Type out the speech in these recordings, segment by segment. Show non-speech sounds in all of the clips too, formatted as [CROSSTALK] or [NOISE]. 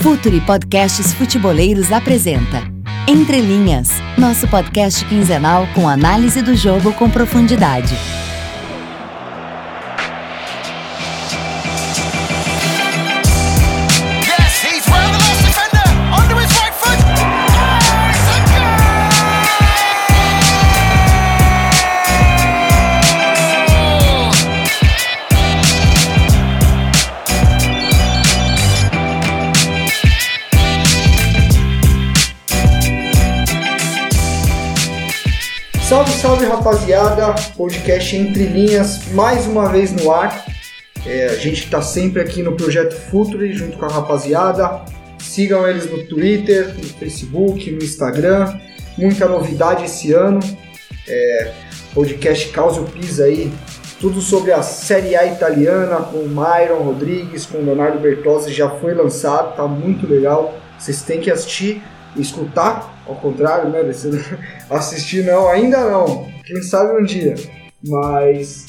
Futuri Podcasts Futeboleiros apresenta Entre Linhas, nosso podcast quinzenal com análise do jogo com profundidade. Salve, salve rapaziada! Podcast Entre Linhas mais uma vez no ar. É, a gente está sempre aqui no Projeto Futuri junto com a rapaziada. Sigam eles no Twitter, no Facebook, no Instagram. Muita novidade esse ano. É, podcast Causio Pisa aí, tudo sobre a Série A italiana com o Myron Rodrigues, com o Leonardo Bertozzi já foi lançado, tá muito legal. Vocês têm que assistir escutar, ao contrário, né? [LAUGHS] Assistir não, ainda não. Quem sabe um dia. Mas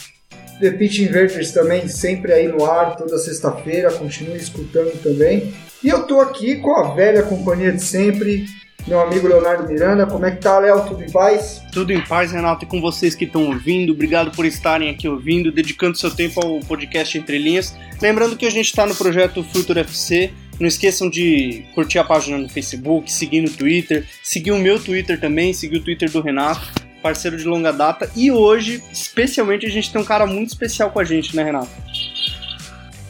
The Pitch Inverters também sempre aí no ar, toda sexta-feira, continue escutando também. E eu tô aqui com a velha companhia de sempre, meu amigo Leonardo Miranda. Como é que tá, Léo? Tudo em paz? Tudo em paz, Renato, e com vocês que estão ouvindo. Obrigado por estarem aqui ouvindo, dedicando seu tempo ao podcast Entre Linhas. Lembrando que a gente está no projeto Futuro FC. Não esqueçam de curtir a página no Facebook, seguir no Twitter, seguir o meu Twitter também, seguir o Twitter do Renato, parceiro de longa data. E hoje, especialmente, a gente tem um cara muito especial com a gente, né, Renato?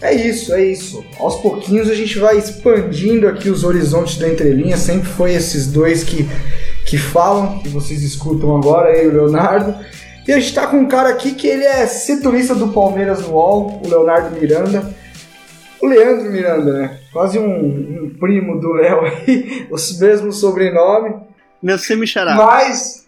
É isso, é isso. Aos pouquinhos a gente vai expandindo aqui os horizontes da entrelinha. Sempre foi esses dois que, que falam, que vocês escutam agora, eu e o Leonardo. E a gente tá com um cara aqui que ele é setorista do Palmeiras no UOL, o Leonardo Miranda. O Leandro Miranda, né? Quase um, um primo do Léo aí, [LAUGHS] os mesmos sobrenome. Meu semi-xará. Mas,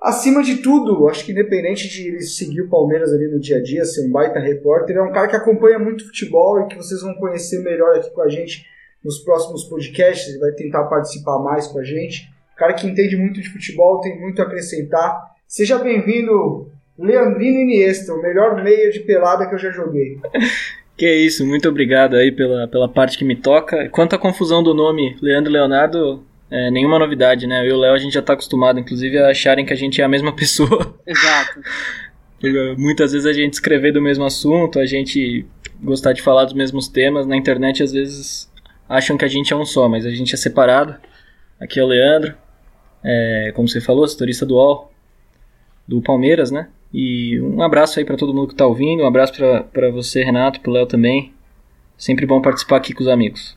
acima de tudo, acho que independente de ele seguir o Palmeiras ali no dia a dia, ser um baita repórter, é um cara que acompanha muito futebol e que vocês vão conhecer melhor aqui com a gente nos próximos podcasts. Ele vai tentar participar mais com a gente. Um cara que entende muito de futebol, tem muito a acrescentar. Seja bem-vindo, Leandrino Iniesta, o melhor meia de pelada que eu já joguei. [LAUGHS] Que é isso, muito obrigado aí pela, pela parte que me toca. Quanto à confusão do nome Leandro e Leonardo, é, nenhuma novidade, né? Eu e o Léo a gente já tá acostumado, inclusive, a acharem que a gente é a mesma [LAUGHS] pessoa. Exato. [LAUGHS] Muitas vezes a gente escrever do mesmo assunto, a gente gostar de falar dos mesmos temas. Na internet, às vezes, acham que a gente é um só, mas a gente é separado. Aqui é o Leandro, é, como você falou, setorista do UOL, do Palmeiras, né? E um abraço aí pra todo mundo que tá ouvindo, um abraço pra você, Renato, pro Léo também. Sempre bom participar aqui com os amigos.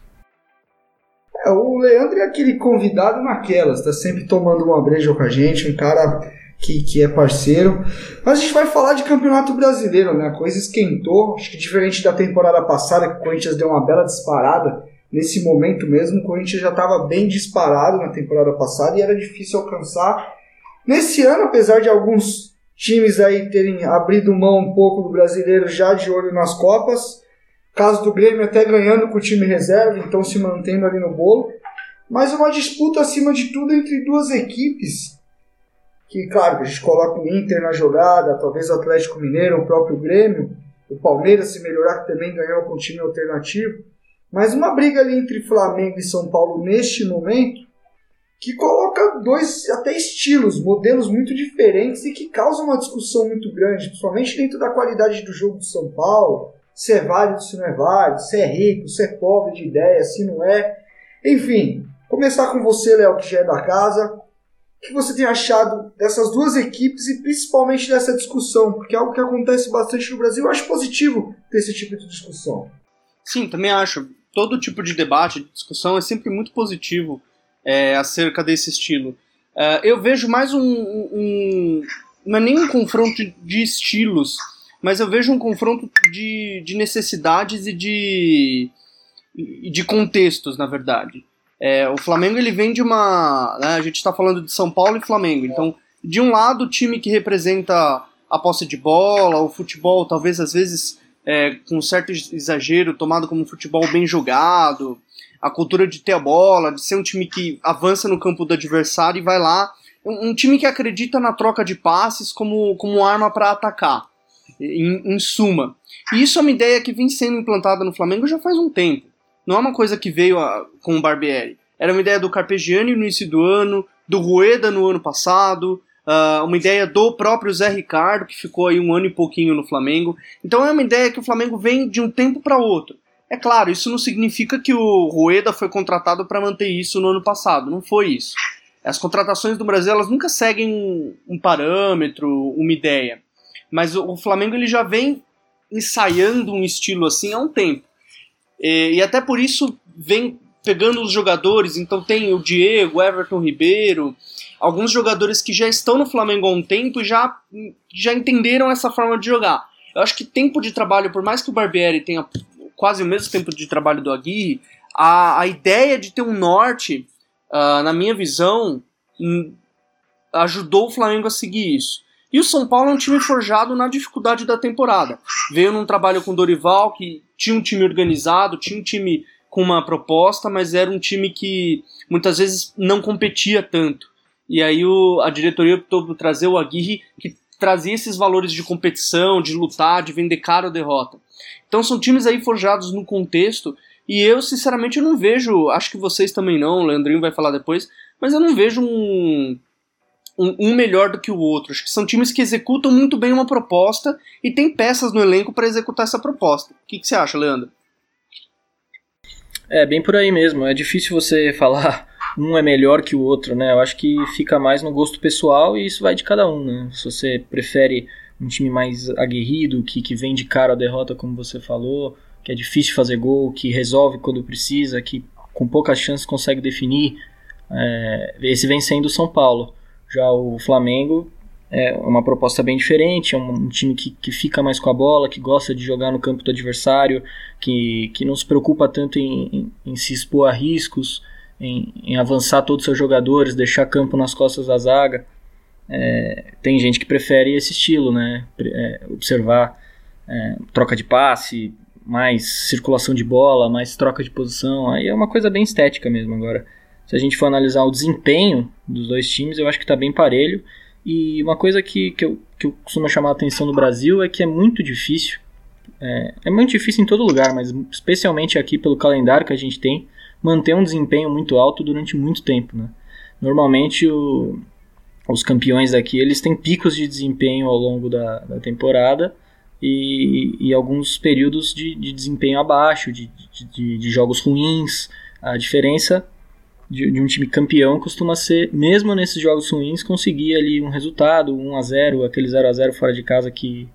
É, o Leandro é aquele convidado naquelas, tá sempre tomando uma breja com a gente, um cara que, que é parceiro. Mas a gente vai falar de campeonato brasileiro, né? A coisa esquentou, acho que diferente da temporada passada, que o Corinthians deu uma bela disparada. Nesse momento mesmo, o Corinthians já estava bem disparado na temporada passada e era difícil alcançar. Nesse ano, apesar de alguns times aí terem abrido mão um pouco do brasileiro já de olho nas Copas, Caso do Grêmio até ganhando com o time reserva, então se mantendo ali no bolo. Mas uma disputa acima de tudo entre duas equipes. Que, claro, a gente coloca o Inter na jogada, talvez o Atlético Mineiro, o próprio Grêmio, o Palmeiras, se melhorar, que também ganhou com o time alternativo. Mas uma briga ali entre Flamengo e São Paulo neste momento, que coloca dois até estilos, modelos muito diferentes e que causa uma discussão muito grande, principalmente dentro da qualidade do jogo do São Paulo se é válido, se não é válido, se é rico, se é pobre de ideia, se não é. Enfim, começar com você, Léo, que já é da casa. O que você tem achado dessas duas equipes e principalmente dessa discussão? Porque é algo que acontece bastante no Brasil. Eu acho positivo ter esse tipo de discussão. Sim, também acho. Todo tipo de debate, de discussão é sempre muito positivo é, acerca desse estilo. É, eu vejo mais um, um- Não é nem um confronto de estilos, mas eu vejo um confronto de, de necessidades e de, de contextos, na verdade. É, o Flamengo ele vem de uma. né, a gente está falando de São Paulo e Flamengo. Então, de um lado, o time que representa a posse de bola, o futebol, talvez às vezes é, com certo exagero, tomado como um futebol bem jogado, a cultura de ter a bola, de ser um time que avança no campo do adversário e vai lá. Um, um time que acredita na troca de passes como, como arma para atacar, em, em suma. E isso é uma ideia que vem sendo implantada no Flamengo já faz um tempo. Não é uma coisa que veio a, com o Barbieri. Era uma ideia do Carpegiani no início do ano, do Rueda no ano passado, uh, uma ideia do próprio Zé Ricardo, que ficou aí um ano e pouquinho no Flamengo. Então é uma ideia que o Flamengo vem de um tempo para outro. É claro, isso não significa que o Rueda foi contratado para manter isso no ano passado. Não foi isso. As contratações do Brasil elas nunca seguem um parâmetro, uma ideia. Mas o Flamengo ele já vem ensaiando um estilo assim há um tempo. E, e até por isso vem pegando os jogadores. Então tem o Diego, Everton Ribeiro, alguns jogadores que já estão no Flamengo há um tempo e já, já entenderam essa forma de jogar. Eu acho que tempo de trabalho, por mais que o Barbieri tenha quase o mesmo tempo de trabalho do Aguirre, a, a ideia de ter um norte uh, na minha visão, um, ajudou o Flamengo a seguir isso. E o São Paulo é um time forjado na dificuldade da temporada. Veio num trabalho com Dorival, que tinha um time organizado, tinha um time com uma proposta, mas era um time que muitas vezes não competia tanto. E aí o, a diretoria optou por trazer o Aguirre, que trazia esses valores de competição, de lutar, de vender caro a derrota. Então são times aí forjados no contexto e eu, sinceramente, eu não vejo. Acho que vocês também não, o Leandrinho vai falar depois, mas eu não vejo um, um, um, melhor do que o outro. Acho que são times que executam muito bem uma proposta e tem peças no elenco para executar essa proposta. O que, que você acha, Leandro? É, bem por aí mesmo. É difícil você [LAUGHS] falar um é melhor que o outro, né? Eu acho que fica mais no gosto pessoal e isso vai de cada um, né? Se você prefere um time mais aguerrido, que, que vem de cara a derrota, como você falou, que é difícil fazer gol, que resolve quando precisa, que com poucas chances consegue definir. É, esse vem sendo o São Paulo. Já o Flamengo é uma proposta bem diferente, é um, um, time que, que fica mais com a bola, que gosta de jogar no campo do adversário, que, que não se preocupa tanto em, em, em se expor a riscos, em, em, avançar todos os seus jogadores, deixar campo nas costas da zaga. É, tem gente que prefere esse estilo, né? É, observar é, troca de passe, mais circulação de bola, mais troca de posição. Aí é uma coisa bem estética mesmo. Agora, se a gente for analisar o desempenho dos dois times, eu acho que está bem parelho. E uma coisa que, que, eu, que eu costumo chamar a atenção no Brasil é que é muito difícil. É, é muito difícil em todo lugar, mas especialmente aqui pelo calendário que a gente tem, manter um desempenho muito alto durante muito tempo. Né? Normalmente o, os campeões daqui eles têm picos de desempenho ao longo da, da temporada e, e alguns períodos de, de desempenho abaixo, de, de, de, jogos ruins. A diferença de, um time campeão costuma ser, mesmo nesses jogos ruins, conseguir ali um resultado, 1 a 0 aquele 0 a 0 fora de casa que,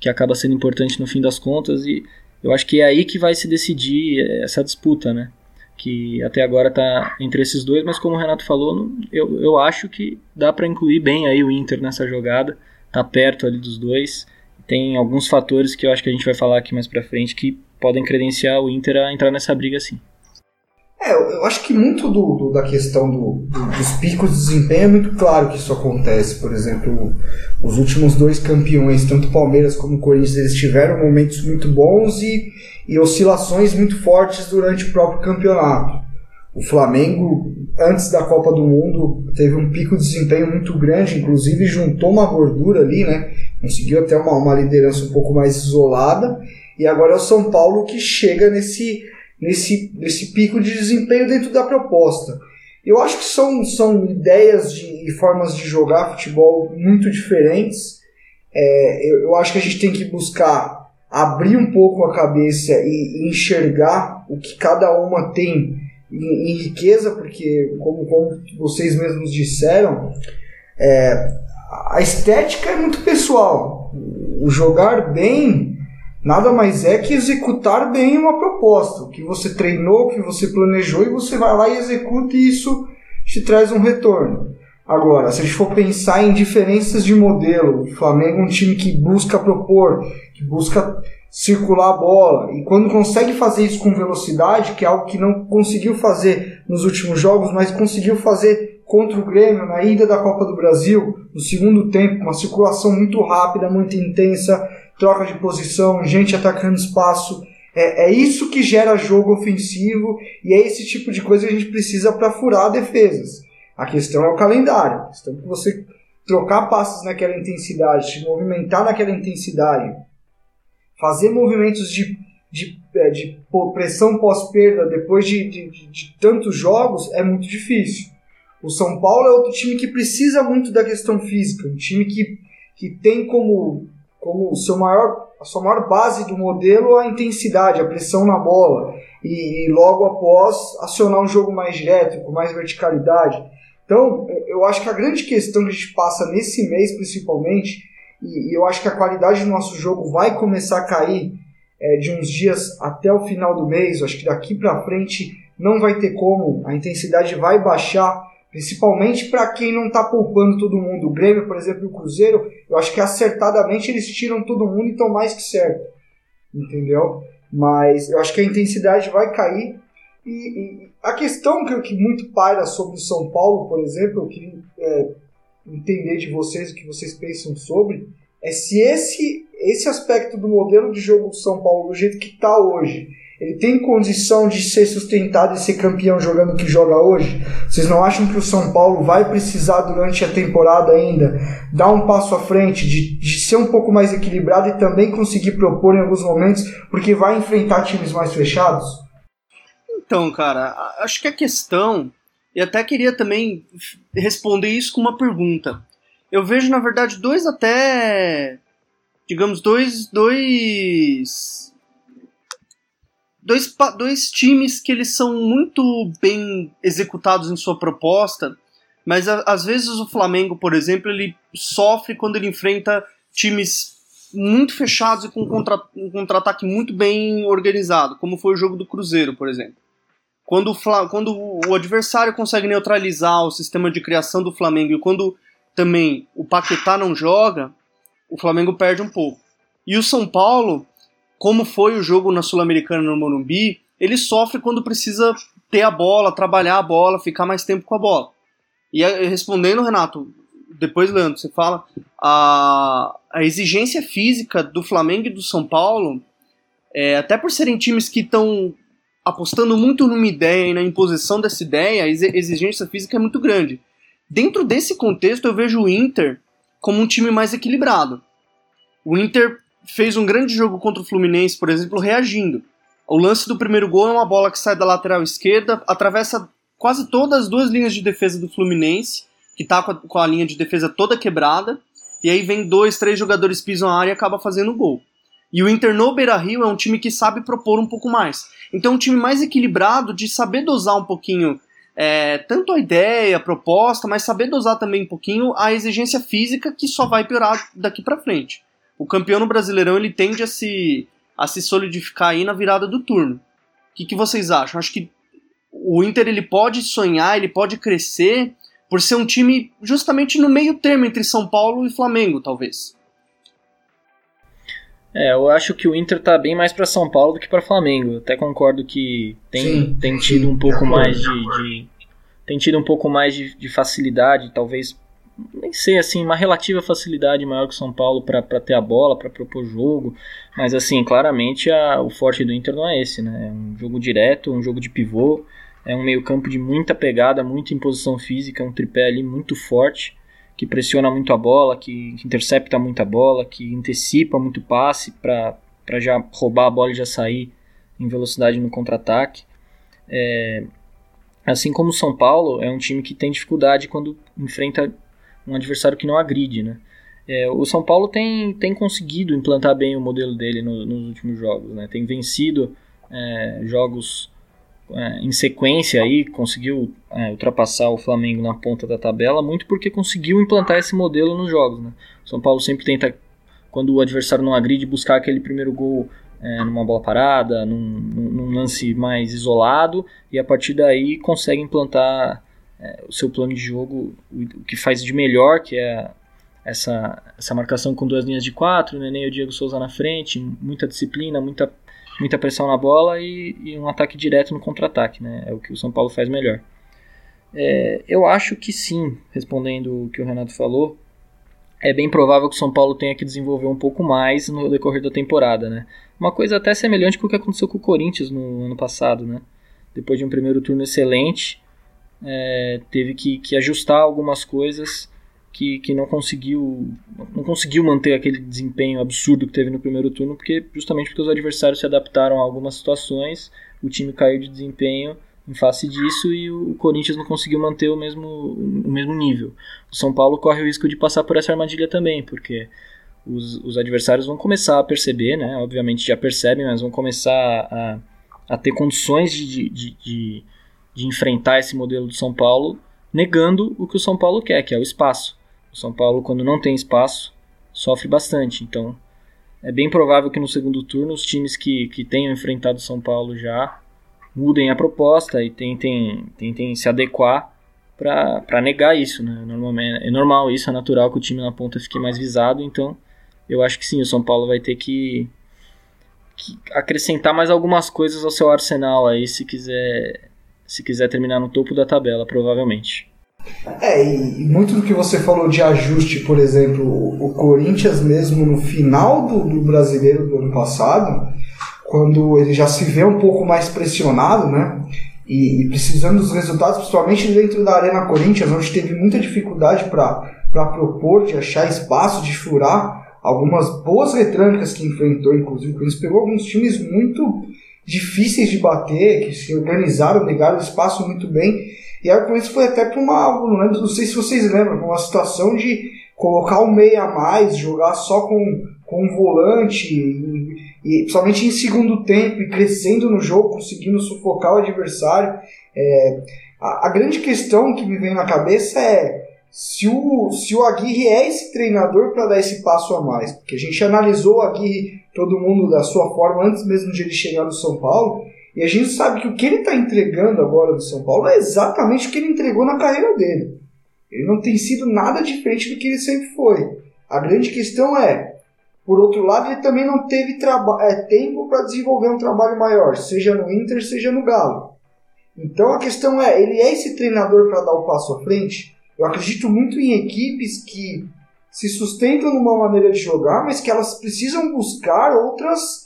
que acaba sendo importante no fim das contas. E eu acho que é aí que vai se decidir essa disputa, né? Que até agora está entre esses dois, mas como o Renato falou, eu, eu acho que dá para incluir bem aí o Inter nessa jogada, tá perto ali dos dois tem alguns fatores que eu acho que a gente vai falar aqui mais pra frente que podem credenciar o Inter a entrar nessa briga assim. É, eu acho que muito do, do da questão do, do, dos picos de desempenho é muito claro que isso acontece. Por exemplo, os últimos dois campeões, tanto Palmeiras como Corinthians, eles tiveram momentos muito bons e, e oscilações muito fortes durante o próprio campeonato. O Flamengo, antes da Copa do Mundo, teve um pico de desempenho muito grande, inclusive juntou uma gordura ali, né? Conseguiu até uma, uma liderança um pouco mais isolada. E agora é o São Paulo que chega nesse, nesse, nesse pico de desempenho dentro da proposta. Eu acho que são, são ideias de, e formas de jogar futebol muito diferentes. É, eu, eu acho que a gente tem que buscar abrir um pouco a cabeça e, e enxergar o que cada uma tem em, em riqueza, porque, como, como vocês mesmos disseram, é, a estética é muito pessoal. O jogar bem nada mais é que executar bem uma proposta. Que você treinou, que você planejou, e você vai lá e executa, e isso te traz um retorno. Agora, se a gente for pensar em diferenças de modelo, o Flamengo é um time que busca propor, que busca circular a bola. E quando consegue fazer isso com velocidade, que é algo que não conseguiu fazer nos últimos jogos, mas conseguiu fazer contra o Grêmio na ida da Copa do Brasil, no segundo tempo, uma circulação muito rápida, muito intensa, troca de posição, gente atacando espaço. É, é isso que gera jogo ofensivo e é esse tipo de coisa que a gente precisa para furar defesas. A questão é o calendário. A questão é que você trocar passes naquela intensidade, se movimentar naquela intensidade, fazer movimentos de, de é, de pressão pós-perda depois de, de, de, de tantos jogos é muito difícil. O São Paulo é outro time que precisa muito da questão física, um time que, que tem como, como seu maior, a sua maior base do modelo a intensidade, a pressão na bola, e, e logo após acionar um jogo mais direto, com mais verticalidade. Então, eu acho que a grande questão que a gente passa nesse mês, principalmente, e, e eu acho que a qualidade do nosso jogo vai começar a cair é, de uns dias até o final do mês. Eu acho que daqui para frente não vai ter como, a intensidade vai baixar, principalmente para quem não está poupando todo mundo. O Grêmio, por exemplo, o Cruzeiro, eu acho que acertadamente eles tiram todo mundo e estão mais que certo, entendeu? Mas eu acho que a intensidade vai cair e, e, a questão que, que, muito paira sobre o São Paulo, por exemplo, eu queria é, entender de vocês o que vocês pensam sobre, é se esse, esse aspecto do modelo de jogo do São Paulo, do jeito que está hoje, ele tem condição de ser sustentado e ser campeão jogando o que joga hoje? Vocês não acham que o São Paulo vai precisar durante a temporada ainda dar um passo à frente, de, de ser um pouco mais equilibrado e também conseguir propor em alguns momentos, porque vai enfrentar times mais fechados? Então, cara, acho que a questão, e até queria também responder isso com uma pergunta. Eu vejo, na verdade, dois até. Digamos, dois. Dois. Dois, dois times que eles são muito bem executados em sua proposta, mas a, às vezes o Flamengo, por exemplo, ele sofre quando ele enfrenta times muito fechados e com um contra-ataque contra muito bem organizado, como foi o jogo do Cruzeiro, por exemplo. Quando o, quando o adversário consegue neutralizar o sistema de criação do Flamengo e quando também o Paquetá não joga, o Flamengo perde um pouco. E o São Paulo, como foi o jogo na Sul-Americana no Morumbi, ele sofre quando precisa ter a bola, trabalhar a bola, ficar mais tempo com a bola. E respondendo, Renato, depois, Leandro, você fala, a, a exigência física do Flamengo e do São Paulo, é, até por serem times que estão apostando muito numa ideia e na imposição dessa ideia, a exigência física é muito grande. Dentro desse contexto, eu vejo o Inter como um time mais equilibrado. O Inter fez um grande jogo contra o Fluminense, por exemplo, reagindo. O lance do primeiro gol é uma bola que sai da lateral esquerda, atravessa quase todas as duas linhas de defesa do Fluminense, que está com, a linha de defesa toda quebrada, e aí vem dois, três jogadores pisam a área e acaba fazendo o gol. E o Inter no Beira-Rio é um time que sabe propor um pouco mais. Então é um time mais equilibrado de saber dosar um pouquinho é, tanto a ideia, a proposta, mas saber dosar também um pouquinho a exigência física que só vai piorar daqui para frente. O campeão no Brasileirão ele tende a se, a se solidificar aí na virada do turno. O que, que vocês acham? Acho que o Inter ele pode sonhar, ele pode crescer por ser um time justamente no meio termo entre São Paulo e Flamengo, talvez. É, eu acho que o Inter tá bem mais para São Paulo do que para Flamengo. até concordo que tem, sim, tem tido sim, um pouco mais de, de, tem tido um pouco mais de, de, facilidade, talvez sei assim, uma relativa facilidade maior que o São Paulo para ter a bola, para propor jogo, mas assim, claramente a, o forte do Inter não é esse, né? É um jogo direto, um jogo de pivô, é um meio-campo de muita pegada, muita imposição física, um tripé ali muito forte que pressiona muito a bola, que intercepta muita bola, que antecipa muito passe para já roubar a bola e já sair em velocidade no contra-ataque. É, assim como o São Paulo é um time que tem dificuldade quando enfrenta um adversário que não agride, né? É, o São Paulo tem, tem conseguido implantar bem o modelo dele no, nos últimos jogos, né? Tem vencido é, jogos é, em sequência aí conseguiu é, ultrapassar o Flamengo na ponta da tabela, muito porque conseguiu implantar esse modelo nos jogos. Né? São Paulo sempre tenta, quando o adversário não agride, buscar aquele primeiro gol é, numa bola parada, num, num, lance mais isolado, e a partir daí consegue implantar é, o seu plano de jogo, o, que faz de melhor, que é essa, essa marcação com duas linhas de quatro, né? nem o Diego Souza na frente, muita disciplina, muita muita pressão na bola e, e um ataque direto no contra-ataque, né? É o que o São Paulo faz melhor. É, eu acho que sim, respondendo o que o Renato falou, é bem provável que o São Paulo tenha que desenvolver um pouco mais no decorrer da temporada, né? Uma coisa até semelhante com o que aconteceu com o Corinthians no ano passado, né? Depois de um primeiro turno excelente, é, teve que, que ajustar algumas coisas que, que não conseguiu não conseguiu manter aquele desempenho absurdo que teve no primeiro turno, porque justamente porque os adversários se adaptaram a algumas situações, o time caiu de desempenho em face disso e o Corinthians não conseguiu manter o mesmo, o mesmo nível. O São Paulo corre o risco de passar por essa armadilha também, porque os, os adversários vão começar a perceber, né? Obviamente já percebem, mas vão começar a, a ter condições de, de, de, de enfrentar esse modelo do São Paulo, negando o que o São Paulo quer, que é o espaço. O São Paulo, quando não tem espaço, sofre bastante. Então, é bem provável que no segundo turno os times que, que tenham enfrentado o São Paulo já mudem a proposta e tentem, tentem se adequar para negar isso, né? Normalmente, é normal isso, é natural que o time na ponta fique mais visado, então eu acho que sim, o São Paulo vai ter que, que acrescentar mais algumas coisas ao seu arsenal aí se quiser se quiser terminar no topo da tabela, provavelmente. É, e muito do que você falou de ajuste, por exemplo, o, Corinthians mesmo no final do, do brasileiro do ano passado, quando ele já se vê um pouco mais pressionado, né? E, e precisando dos resultados, principalmente dentro da Arena Corinthians, onde teve muita dificuldade para propor, de achar espaço, de furar algumas boas retrâncas que enfrentou, inclusive, o Corinthians pegou alguns times muito difíceis de bater, que se organizaram, negaram espaço muito bem. E aí o Corinthians foi até para uma, não, lembro, não sei se vocês lembram, uma situação de colocar um meia a mais, jogar só com, com um volante, e, e principalmente em segundo tempo, e crescendo no jogo, conseguindo sufocar o adversário. É, a, a, grande questão que me vem na cabeça é se o, se o Aguirre é esse treinador para dar esse passo a mais. Porque a gente analisou o Aguirre, todo mundo da sua forma, antes mesmo de ele chegar no São Paulo, e a gente sabe que o que ele está entregando agora no São Paulo é exatamente o que ele entregou na carreira dele. Ele não tem sido nada diferente do que ele sempre foi. A grande questão é, por outro lado, ele também não teve é, tempo para desenvolver um trabalho maior, seja no Inter, seja no Galo. Então a questão é, ele é esse treinador para dar o passo à frente? Eu acredito muito em equipes que se sustentam numa maneira de jogar, mas que elas precisam buscar outras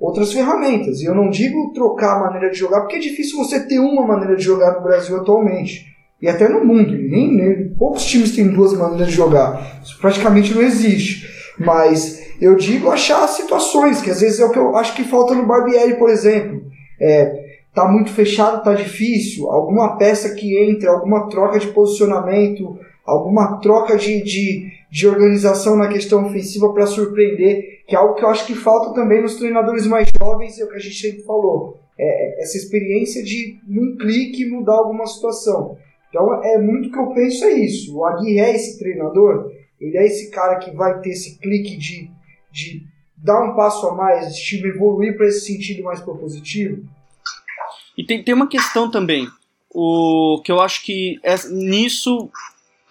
outras ferramentas. E eu não digo trocar a maneira de jogar, porque é difícil você ter uma maneira de jogar no Brasil atualmente e até no mundo. Nem, nem, poucos times têm duas maneiras de jogar. Isso praticamente não existe. Mas eu digo achar situações, que às vezes é o que eu acho que falta no Barbieri, por exemplo. É, tá muito fechado, tá difícil. Alguma peça que entre, alguma troca de posicionamento, alguma troca de, de, de organização na questão ofensiva para surpreender, que é algo que eu acho que falta também nos treinadores mais jovens, é o que a gente sempre falou. É, essa experiência de, num clique, mudar alguma situação. Então é muito que eu penso é isso. O Aguirre é esse treinador, ele é esse cara que vai ter esse clique de, de dar um passo a mais, esse time evoluir para esse sentido mais propositivo. E tem, tem uma questão também, o que eu acho que é, nisso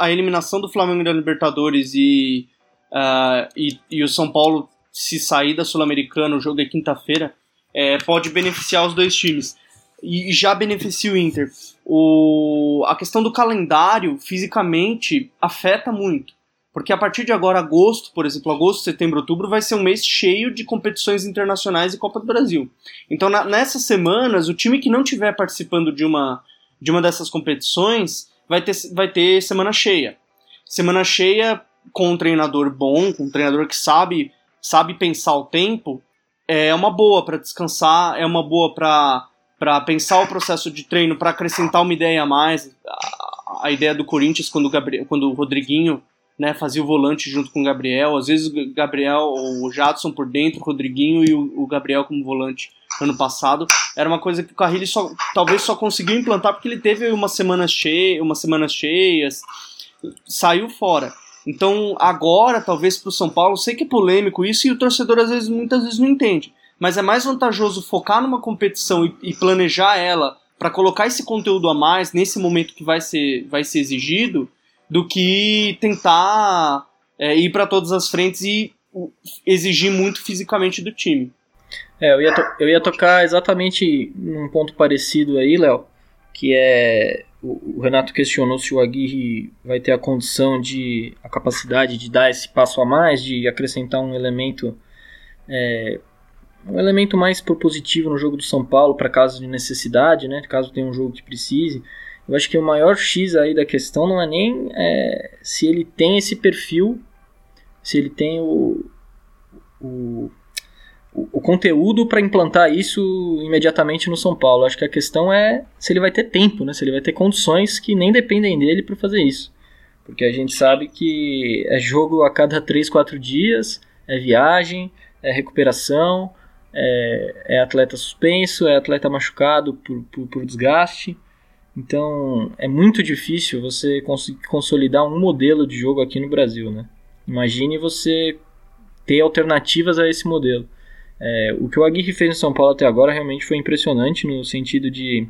a eliminação do Flamengo da Libertadores e, uh, e, e, o São Paulo se sair da Sul-Americana, o jogo é quinta-feira, é, pode beneficiar os dois times e já beneficia o Inter. O, a questão do calendário, fisicamente, afeta muito. Porque a partir de agora, agosto, por exemplo, agosto, setembro, outubro, vai ser um mês cheio de competições internacionais e Copa do Brasil. Então, na, nessas semanas, o time que não estiver participando de uma, de uma dessas competições vai ter, vai ter semana cheia. Semana cheia com um treinador bom, com um treinador que sabe, sabe pensar o tempo, é uma boa para descansar, é uma boa para para pensar o processo de treino, para acrescentar uma ideia a mais. A, a ideia do Corinthians quando o, Gabriel, quando o Rodriguinho né, fazia o volante junto com o Gabriel, às vezes o Gabriel, o Jadson por dentro, o Rodriguinho e o, Gabriel como volante ano passado. Era uma coisa que o Carrilho só, talvez só conseguiu implantar porque ele teve uma semana cheia, umas semanas cheias, saiu fora. Então agora, talvez para o São Paulo, sei que é polêmico isso e o torcedor às vezes muitas vezes não entende mas é mais vantajoso focar numa competição e, e planejar ela para colocar esse conteúdo a mais nesse momento que vai ser, vai ser exigido do que tentar é, ir para todas as frentes e exigir muito fisicamente do time. É, eu ia, eu ia tocar exatamente num ponto parecido aí, Léo, que é o, o, Renato questionou se o Aguirre vai ter a condição de, a capacidade de dar esse passo a mais, de acrescentar um elemento é, um elemento mais propositivo no jogo do São Paulo para caso de necessidade, né? Caso tenha um jogo que precise. Eu acho que o maior X aí da questão não é nem é, se ele tem esse perfil, se ele tem o, o, o conteúdo para implantar isso imediatamente no São Paulo. Acho que a questão é se ele vai ter tempo, né? se ele vai ter condições que nem dependem dele para fazer isso. Porque a gente sabe que é jogo a cada 3, 4 dias, é viagem, é recuperação, é, é atleta suspenso, é atleta machucado por, por, por desgaste. Então é muito difícil você conseguir consolidar um modelo de jogo aqui no Brasil, né? Imagine você ter alternativas a esse modelo. É, o que o Aguirre fez em São Paulo até agora realmente foi impressionante no sentido de,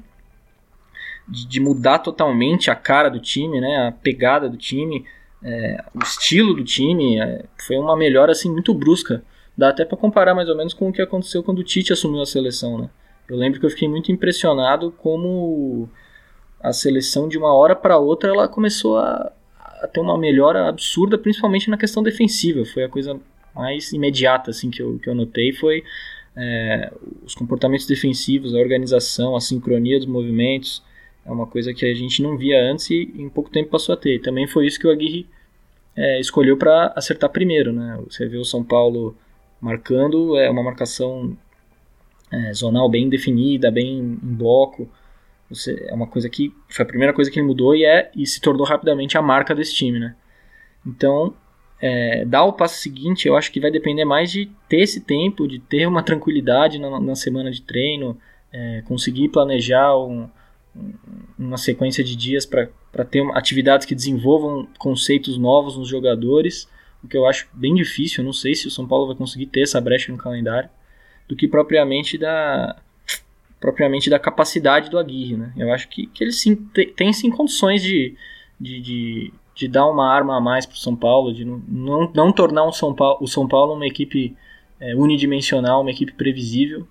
de, de mudar totalmente a cara do time, né? A pegada do time, é, o estilo do time. É, foi uma melhora assim muito brusca. Dá até para comparar mais ou menos com o que aconteceu quando o Tite assumiu a seleção, né? Eu lembro que eu fiquei muito impressionado como a seleção de uma hora para outra ela começou a, a, ter uma melhora absurda, principalmente na questão defensiva. Foi a coisa mais imediata assim que eu, que eu notei foi é, os comportamentos defensivos, a organização, a sincronia dos movimentos. É uma coisa que a gente não via antes e em pouco tempo passou a ter. Também foi isso que o Aguirre é, escolheu para acertar primeiro. Né? Você vê o São Paulo marcando, é uma marcação é, zonal bem definida, bem em bloco. Você, é uma coisa que foi a primeira coisa que ele mudou e é e se tornou rapidamente a marca desse time, né? Então, é, dar o passo seguinte, eu acho que vai depender mais de ter esse tempo, de ter uma tranquilidade na, na semana de treino, é, conseguir planejar um, uma sequência de dias para ter uma, atividades que desenvolvam conceitos novos nos jogadores, o que eu acho bem difícil. Eu não sei se o São Paulo vai conseguir ter essa brecha no calendário, do que propriamente da propriamente da capacidade do Aguirre, né? Eu acho que, que ele sim tem sim condições de, de, de, de dar uma arma a mais para o São Paulo, de não, não, não tornar um São Paulo, o São Paulo uma equipe é, unidimensional, uma equipe previsível,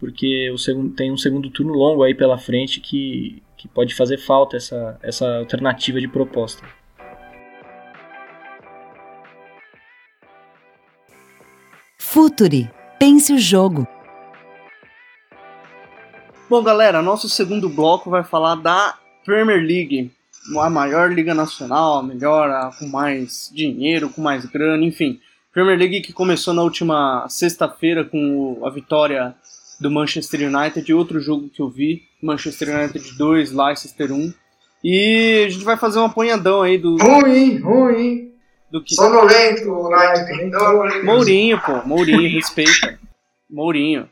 porque o segundo, tem um segundo turno longo aí pela frente que, que pode fazer falta essa, essa alternativa de proposta. Futuri. Pense o jogo. Bom, galera, nosso segundo bloco vai falar da Premier League, a maior liga nacional, a melhor, a, com mais dinheiro, com mais grana, enfim. Premier League que começou na última sexta-feira com a vitória do Manchester United outro jogo que eu vi, Manchester United 2, Leicester 1. E a gente vai fazer um apanhadão aí do. Ruim, ruim. Do que... Sonolento, United. Mourinho, pô, Mourinho, respeita. Mourinho.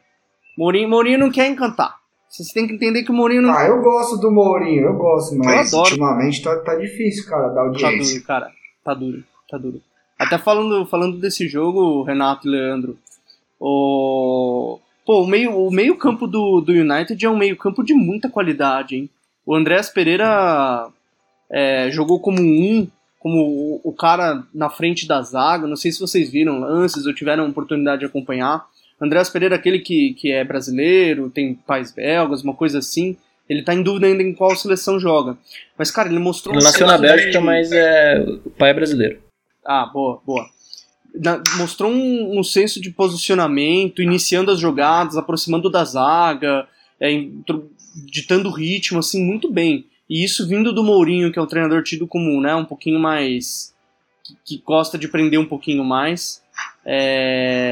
Mourinho. Mourinho não quer encantar. Vocês têm que entender que o Mourinho não. Ah, eu gosto do Mourinho, eu gosto, mas Eu ultimamente tá, tá difícil, cara, da Tá audiência. duro, cara. Tá duro, tá duro. Até falando, falando desse jogo, Renato e Leandro, o. Pô, o meio, o meio campo do, do United é um meio campo de muita qualidade, hein? O Andrés Pereira é, jogou como um, como o, o cara na frente da zaga. Não sei se vocês viram lances ou tiveram oportunidade de acompanhar. Andrés Pereira, aquele que, que é brasileiro, tem pais belgas, uma coisa assim. Ele tá em dúvida ainda em qual seleção joga. Mas, cara, ele mostrou Ele um nasceu na senso de- Bélgica, mas é, o pai é brasileiro. ah, boa, boa. Na- mostrou um, um senso de posicionamento, iniciando as jogadas, aproximando da zaga, é, ditando ritmo, assim, muito bem. E isso vindo do Mourinho, que é um treinador tido como, né, um pouquinho mais... que, que gosta de prender um pouquinho mais. É,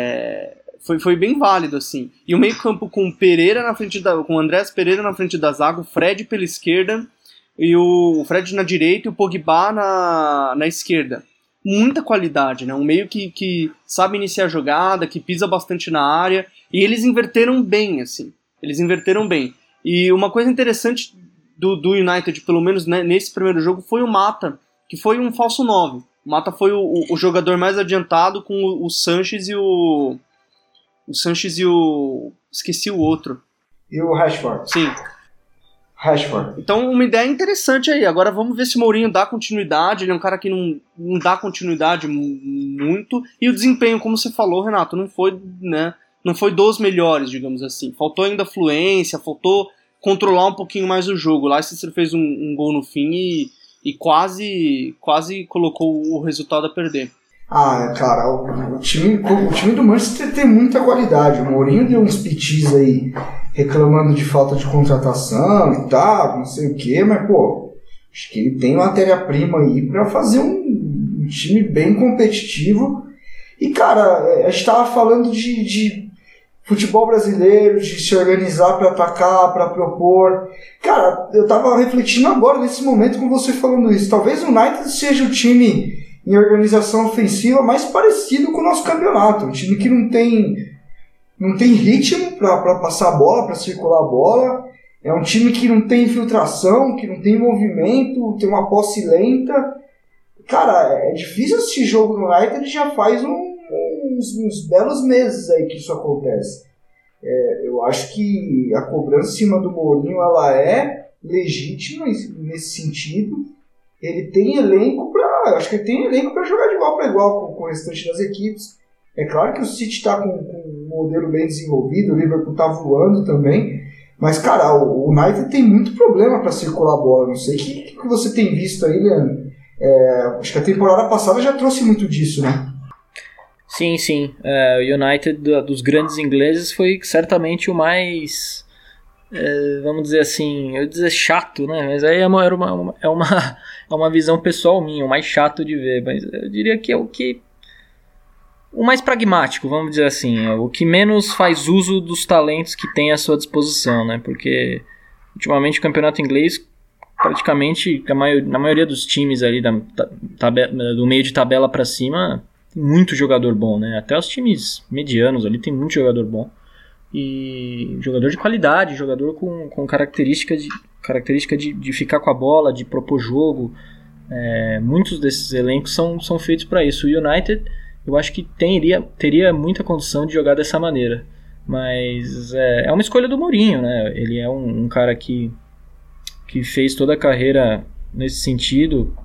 foi, foi bem válido, assim. E o meio campo com Pereira na frente da... com Andrés Pereira na frente da zaga, o Fred pela esquerda, e o, o Fred na direita e o Pogba na, na esquerda muita qualidade, né? Um meio que, que sabe iniciar a jogada, que pisa bastante na área, e eles inverteram bem, assim. Eles inverteram bem. E uma coisa interessante do, do United, pelo menos né, nesse primeiro jogo, foi o Mata, que foi um falso 9. O Mata foi o, o- o jogador mais adiantado com o, o Sanches e o. O Sanches e o. Esqueci o outro. E o Rashford? Sim. Rashford. Então, uma ideia interessante aí. Agora vamos ver se o Mourinho dá continuidade. Ele é um cara que não, não dá continuidade mu- muito. E o desempenho, como você falou, Renato, não foi, né? Não foi dos melhores, digamos assim. Faltou ainda fluência, faltou controlar um pouquinho mais o jogo. O Leicester fez um, um gol no fim e, e quase, quase colocou o resultado a perder. Ah, cara, o, o time, o time do Manchester tem muita qualidade. O Mourinho deu uns pitis aí reclamando de falta de contratação e tal, não sei o que, mas pô, acho que ele tem matéria-prima aí para fazer um, um, time bem competitivo. E cara, a gente tava falando de, de futebol brasileiro, de se organizar para atacar, para propor. Cara, eu tava refletindo agora nesse momento com você falando isso. Talvez o United seja o time em organização ofensiva mais parecido com o nosso campeonato. Um time que não tem, não tem ritmo para passar a bola, para circular a bola. É um time que não tem infiltração, que não tem movimento, tem uma posse lenta. Cara, é difícil assistir jogo no United já faz um, uns, uns, belos meses aí que isso acontece. É, eu acho que a cobrança em cima do Mourinho ela é legítima nesse sentido. Ele tem elenco para eu acho que ele tem elenco para jogar de igual para igual com, com, o restante das equipes. É claro que o City está com, com, um modelo bem desenvolvido, o Liverpool está voando também. Mas, cara, o United tem muito problema para circular a bola. Não sei o que, que você tem visto aí, Leandro. É, acho que a temporada passada já trouxe muito disso, né? Sim, sim. É, o United dos grandes ingleses foi certamente o mais é, vamos dizer assim, eu dizer chato, né? Mas aí é uma, é uma, é, uma, [LAUGHS] é uma visão pessoal minha, o mais chato de ver. Mas eu diria que é o que. O mais pragmático, vamos dizer assim. É o que menos faz uso dos talentos que tem à sua disposição, né? Porque ultimamente o campeonato inglês, praticamente, na maioria dos times ali da, do meio de tabela para cima, tem muito jogador bom, né? Até os times medianos ali tem muito jogador bom. E jogador de qualidade, jogador com, com característica, de, característica de, de ficar com a bola, de propor jogo. É, muitos desses elencos são, são feitos para isso. O United, eu acho que teria, teria muita condição de jogar dessa maneira. Mas é, é uma escolha do Mourinho, né? Ele é um, um cara que, que fez toda a carreira nesse sentido,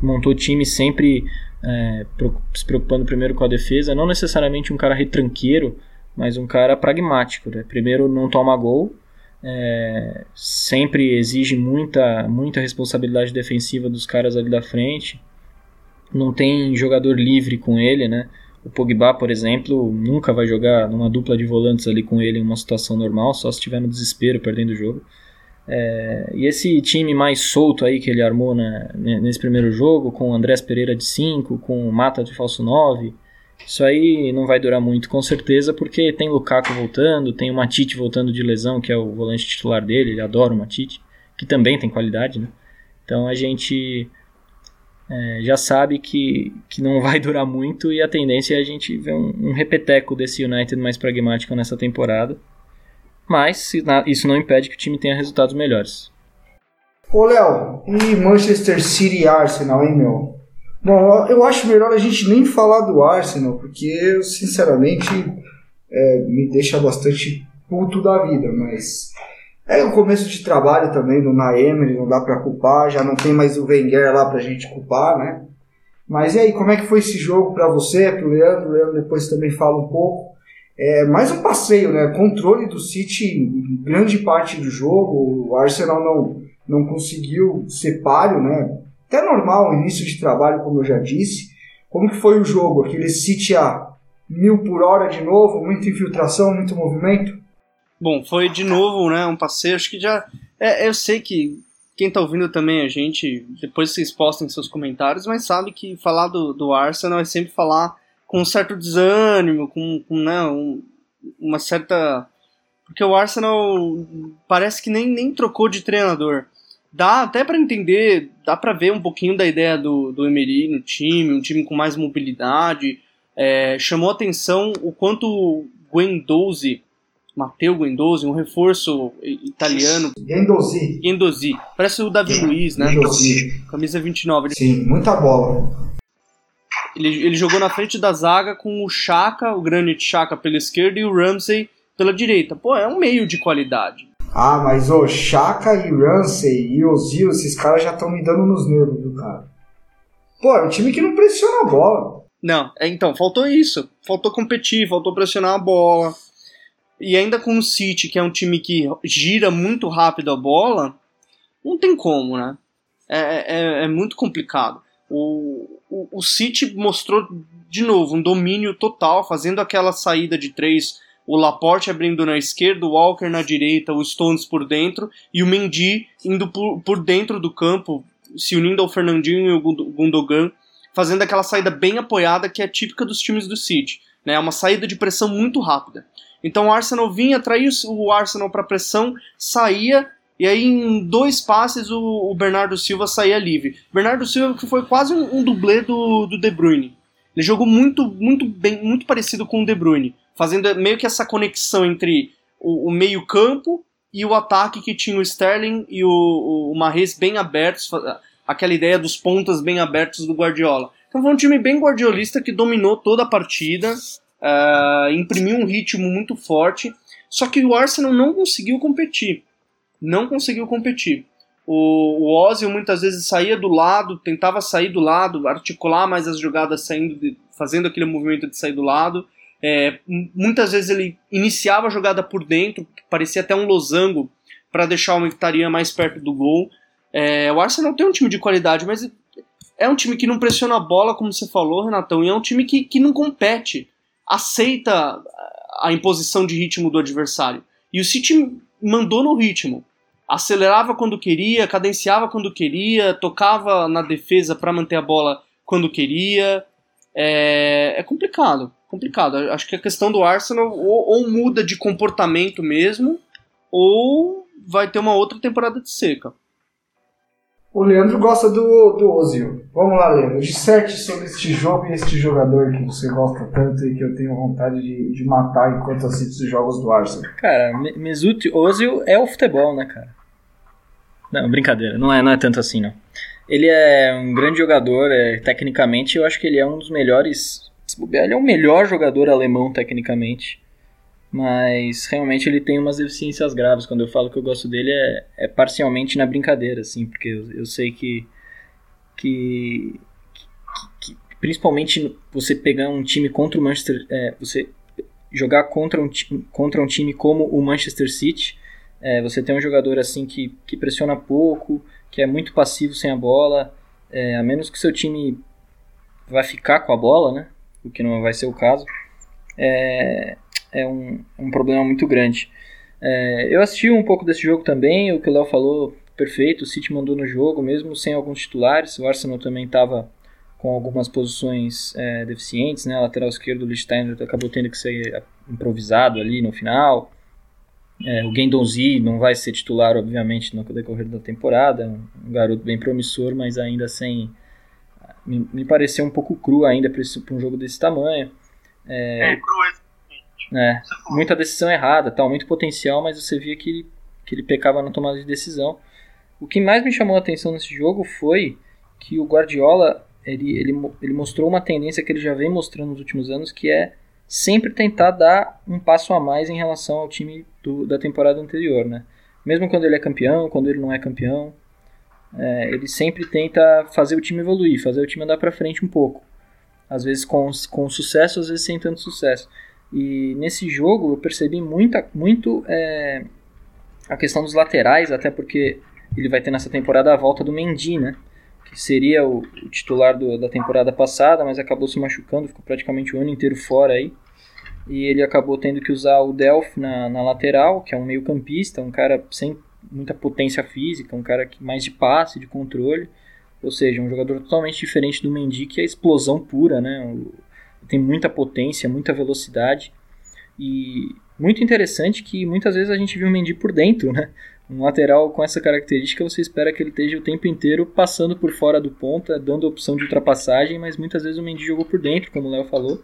montou time sempre é, se preocupando primeiro com a defesa, não necessariamente um cara retranqueiro, mas um cara pragmático. Né? Primeiro, não toma gol, é, sempre exige muita, muita responsabilidade defensiva dos caras ali da frente. Não tem jogador livre com ele, né? O Pogba, por exemplo, nunca vai jogar numa dupla de volantes ali com ele em uma situação normal, só se estiver no desespero, perdendo o jogo. É, e esse time mais solto aí que ele armou né, nesse primeiro jogo, com o Andrés Pereira de 5, com o Mata de falso 9, isso aí não vai durar muito, com certeza, porque tem Lukaku voltando, tem o Matite voltando de lesão, que é o volante titular dele, ele adora o Matite, que também tem qualidade, né? Então a gente é, já sabe que, que não vai [LAUGHS] durar muito e a tendência é a gente ver um, um repeteco desse United mais pragmático nessa temporada. Mas isso não impede que o time tenha resultados melhores. Ô Léo, e Manchester City e Arsenal, hein, meu? Bom, eu acho melhor a gente nem falar do Arsenal, porque eu, sinceramente, é, me deixa bastante puto da vida, mas é o começo de trabalho também do Naemery, não dá para culpar, já não tem mais o Wenger lá pra gente culpar, né? Mas e aí, como é que foi esse jogo para você, pro Leandro? O Leandro depois também fala um pouco. É, mais um passeio, né? Controle do City em grande parte do jogo. O Arsenal não, não conseguiu ser páreo, né? Até normal, início de trabalho, como eu já disse. Como que foi o jogo? Aquele City a mil por hora de novo, muita infiltração, muito movimento? Bom, foi de novo, né, um passeio, acho que já... É, eu sei que quem tá ouvindo também a gente, depois vocês postem seus comentários, mas sabe que falar do, do Arsenal é sempre falar com um certo desânimo, com, com né, um, uma certa... Porque o Arsenal parece que nem, nem trocou de treinador dá até para entender, dá para ver um pouquinho da ideia do, do Emery no time, um time com mais mobilidade. É, chamou atenção o quanto o Guendouzi, Matteo Guendouzi, um reforço italiano. Guendouzi. Guendouzi. Parece o Davi Luiz, né? Guendouzi. Camisa 29. Sim, muita bola. Ele, ele jogou na frente da zaga com o Chaka, o Granit Chaka pela esquerda e o Ramsey pela direita. Pô, é um meio de qualidade. Ah, mas o Chaka e Ramsey e Ozil, esses caras já estão me dando nos nervos do cara. Pô, é um time que não pressiona a bola. Não, é, então, faltou isso. Faltou competir, faltou pressionar a bola. E ainda com o City, que é um time que gira muito rápido a bola, não tem como, né? É, é, é muito complicado. O, o, o City mostrou de novo um domínio total, fazendo aquela saída de três, o Laporte abrindo na esquerda, o Walker na direita, o Stones por dentro e o Mendy indo por, por dentro do campo, se unindo ao Fernandinho e o Gundogan, fazendo aquela saída bem apoiada que é típica dos times do City. Né? É uma saída de pressão muito rápida. Então o Arsenal vinha, atraía o Arsenal para pressão, saía e aí, em dois passes, o, o, Bernardo Silva saía livre. Bernardo Silva que foi quase um, um dublê do, do De Bruyne. Ele jogou muito, muito bem, muito parecido com o De Bruyne, fazendo meio que essa conexão entre o, o meio-campo e o ataque que tinha o Sterling e o, o, Mahrez bem abertos, aquela ideia dos pontas bem abertos do Guardiola. Então foi um time bem guardiolista que dominou toda a partida, uh, imprimiu um ritmo muito forte, só que o Arsenal não conseguiu competir não conseguiu competir. O, o Ozil muitas vezes saía do lado, tentava sair do lado, articular mais as jogadas, saindo de, fazendo aquele movimento de sair do lado. É, muitas vezes ele iniciava a jogada por dentro, parecia até um losango para deixar o Mkhitaryan mais perto do gol. É, o Arsenal tem um time de qualidade, mas é um time que não pressiona a bola, como você falou, Renatão, e é um time que, que não compete, aceita a imposição de ritmo do adversário. E o City mandou no ritmo acelerava quando queria, cadenciava quando queria, tocava na defesa para manter a bola quando queria. É, é, complicado, complicado. Acho que a questão do Arsenal ou, ou, muda de comportamento mesmo, ou vai ter uma outra temporada de seca. O Leandro gosta do, do Ozil. Vamos lá, Leandro. Disserte sobre este jogo e este jogador que você gosta tanto e que eu tenho vontade de, de matar enquanto assisto os jogos do Arsenal. Cara, Mesut Ozil é o futebol, né, cara? Não, brincadeira, não é, não é tanto assim, não. Ele é um grande jogador, é, tecnicamente, eu acho que ele é um dos melhores. Ele é o melhor jogador alemão, tecnicamente. Mas realmente ele tem umas deficiências graves. Quando eu falo que eu gosto dele é, é parcialmente na brincadeira, assim, porque eu, eu sei que, que, que, que, principalmente você pegar um time contra o Manchester, é, você jogar contra um, contra um time como o Manchester City, é, você tem um jogador assim que, que pressiona pouco, que é muito passivo sem a bola, é, a menos que seu time vai ficar com a bola, né? O que não vai ser o caso. É, é um, um problema muito grande. É, eu assisti um pouco desse jogo também, o que o Léo falou, perfeito, o City mandou no jogo, mesmo sem alguns titulares, o Arsenal também estava com algumas posições é, deficientes, né? A lateral esquerdo, o Lichtsteiner acabou tendo que ser improvisado ali no final. É, o Guendonzi não vai ser titular, obviamente, no decorrer da temporada. Um garoto bem promissor, mas ainda sem. Me, me pareceu um pouco cru ainda para um jogo desse tamanho. É, é cru, é, muita decisão errada, tal, muito potencial, mas você via que ele, que ele pecava na tomada de decisão. O que mais me chamou a atenção nesse jogo foi que o Guardiola ele, ele, ele mostrou uma tendência que ele já vem mostrando nos últimos anos, que é sempre tentar dar um passo a mais em relação ao time do, da temporada anterior, né? Mesmo quando ele é campeão, quando ele não é campeão, é, ele sempre tenta fazer o time evoluir, fazer o time andar para frente um pouco. Às vezes com, com sucesso, às vezes sem tanto sucesso. E nesse jogo eu percebi muita, muito é, a questão dos laterais, até porque ele vai ter nessa temporada a volta do Mendy, né? Que seria o, o titular do, da temporada passada, mas acabou se machucando, ficou praticamente o ano inteiro fora aí. E ele acabou tendo que usar o Delph na, na lateral, que é um meio campista, um cara sem muita potência física, um cara que mais de passe, de controle. Ou seja, um jogador totalmente diferente do Mendy, que é explosão pura, né? Tem muita potência, muita velocidade. E muito interessante que muitas vezes a gente viu o Mendy por dentro, né? Um lateral com essa característica, você espera que ele esteja o tempo inteiro passando por fora do ponta, dando opção de ultrapassagem, mas muitas vezes o Mendy jogou por dentro, como o Léo falou.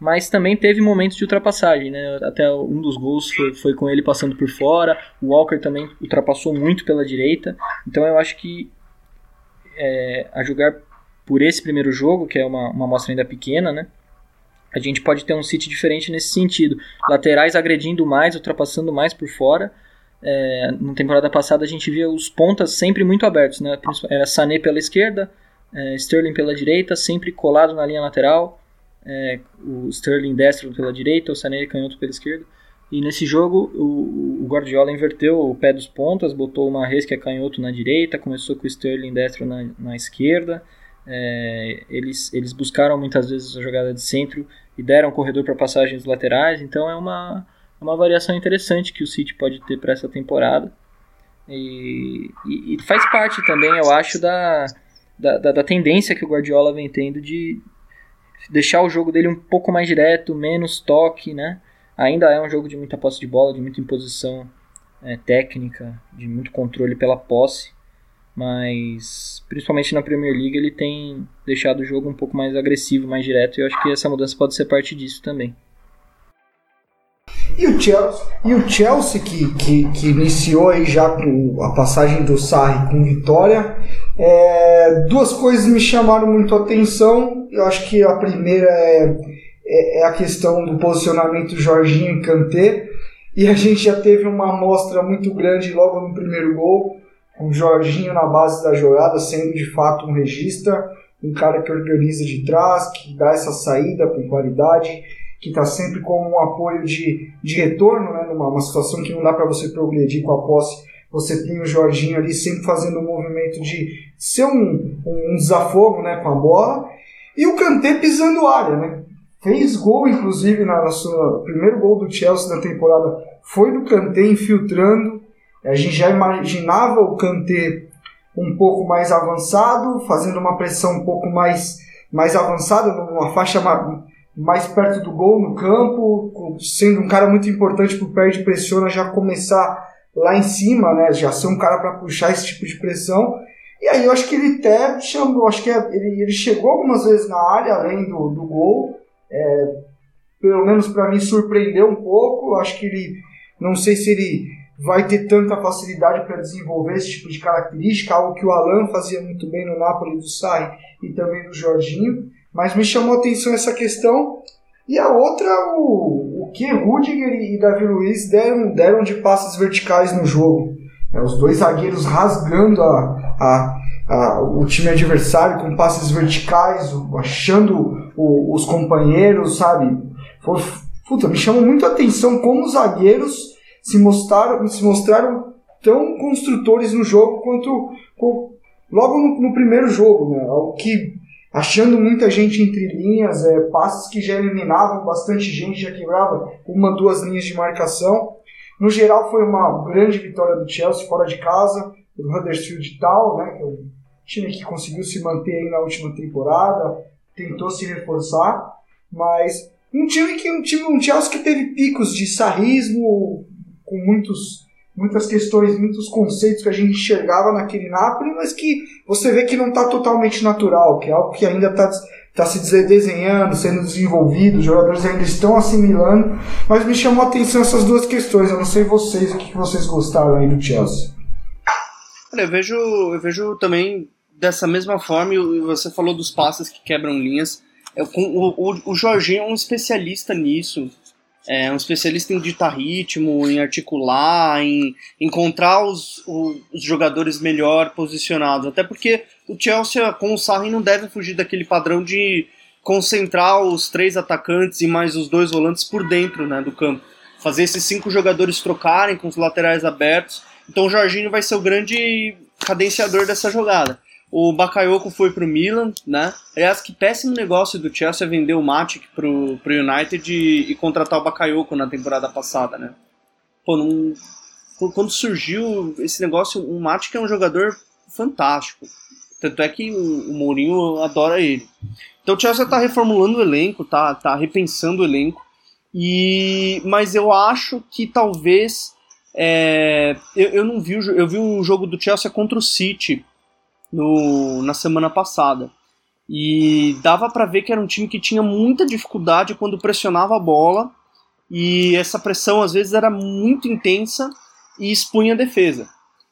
Mas também teve momentos de ultrapassagem, né? Até um dos gols foi, foi com ele passando por fora. O Walker também ultrapassou muito pela direita. Então eu acho que é, a jogar por esse primeiro jogo, que é uma, uma amostra ainda pequena, né? A gente pode ter um City diferente nesse sentido. Laterais agredindo mais, ultrapassando mais por fora é, na temporada passada a gente via os pontas sempre muito abertos, né? Era Sané pela esquerda, é, Sterling pela direita, sempre colado na linha lateral, é, o Sterling destro pela direita, o Sané canhoto pela esquerda. E nesse jogo o, o Guardiola inverteu o pé dos pontas, botou uma Mahrez que é canhoto na direita, começou com o Sterling destro na, na esquerda, É, eles, eles buscaram muitas vezes a jogada de centro e deram corredor para passagens laterais, então é uma, é uma variação interessante que o City pode ter para essa temporada. E, e, e, faz parte também, eu acho, da, da, da, tendência que o Guardiola vem tendo de deixar o jogo dele um pouco mais direto, menos toque, né? Ainda é um jogo de muita posse de bola, de muita imposição é, técnica, de muito controle pela posse, mas principalmente na Premier League ele tem deixado o jogo um pouco mais agressivo, mais direto, e eu acho que essa mudança pode ser parte disso também. E o Chelsea, e o Chelsea que, que, que iniciou aí já com a passagem do Sarri com vitória, é, duas coisas me chamaram muito a atenção. Eu acho que a primeira é, é, é a questão do posicionamento Jorginho e Kanté. E a gente já teve uma amostra muito grande logo no primeiro gol, com o Jorginho na base da jogada, sendo de fato um regista, um cara que organiza de trás, que dá essa saída com qualidade que está sempre com um apoio de, de retorno, né, numa uma situação que não dá para você progredir com a posse. Você tem o Jorginho ali sempre fazendo um movimento de ser um, um desafogo né, com a bola. E o Kanté pisando área, né? Fez gol, inclusive, na, na sua primeiro gol do Chelsea na temporada foi do Kanté infiltrando. A gente já imaginava o Kanté um pouco mais avançado, fazendo uma pressão um pouco mais, mais avançada, numa faixa mais perto do gol no campo, sendo um cara muito importante para o pé de pressiona já começar lá em cima, né? Já ser um cara para puxar esse tipo de pressão. E aí eu acho que ele até chamou, acho que é, ele, ele chegou algumas vezes na área além do, do gol. É, pelo menos para mim surpreendeu um pouco. Acho que ele, não sei se ele vai ter tanta facilidade para desenvolver esse tipo de característica, algo que o Alan fazia muito bem no Napoli do Sarri e também do Jorginho. Mas me chamou a atenção essa questão. E a outra, o, o que Rudiger e Davi Luiz deram, deram de passes verticais no jogo. É, os dois zagueiros rasgando a, a, a, o time adversário com passes verticais, achando o, os companheiros, sabe? Foi, puta, me chamou muito a atenção como os zagueiros se mostraram, se mostraram tão construtores no jogo quanto, logo no, no primeiro jogo, né? O que achando muita gente entre linhas, é, passes que já eliminavam bastante gente, já quebrava uma, duas linhas de marcação. No geral, foi uma grande vitória do Chelsea fora de casa, do Huddersfield Town, né, que é um time que conseguiu se manter aí na última temporada, tentou se reforçar, mas um time que um time um Chelsea que teve picos de sarrismo com muitos muitas questões, muitos conceitos que a gente enxergava naquele Napoli, mas que você vê que não está totalmente natural, que é algo que ainda está tá se desenhando, sendo desenvolvido, os jogadores ainda estão assimilando, mas me chamou a atenção essas duas questões. Eu não sei vocês, o que vocês gostaram aí do Chelsea. Olha, eu vejo, eu vejo também dessa mesma forma, e você falou dos passes que quebram linhas. O, o, o Jorginho é um especialista nisso é um especialista em ditar ritmo, em articular, em encontrar os, os jogadores melhor posicionados. Até porque o Chelsea com o Sarri não deve fugir daquele padrão de concentrar os três atacantes e mais os dois volantes por dentro né, do campo. Fazer esses cinco jogadores trocarem com os laterais abertos. Então o Jorginho vai ser o grande cadenciador dessa jogada. O Bakayoko foi pro Milan, né? Aliás, que péssimo negócio do Chelsea vender o Matic pro, pro United e, e contratar o Bakayoko na temporada passada, né? Pô, não, quando surgiu esse negócio, o Matic é um jogador fantástico. Tanto é que o, o Mourinho adora ele. Então o Chelsea tá reformulando o elenco, tá, tá repensando o elenco. E, mas eu acho que talvez é, eu, eu não vi eu vi o jogo do Chelsea contra o City no, na semana passada. E dava para ver que era um time que tinha muita dificuldade quando pressionava a bola, e essa pressão às vezes era muito intensa e expunha a defesa.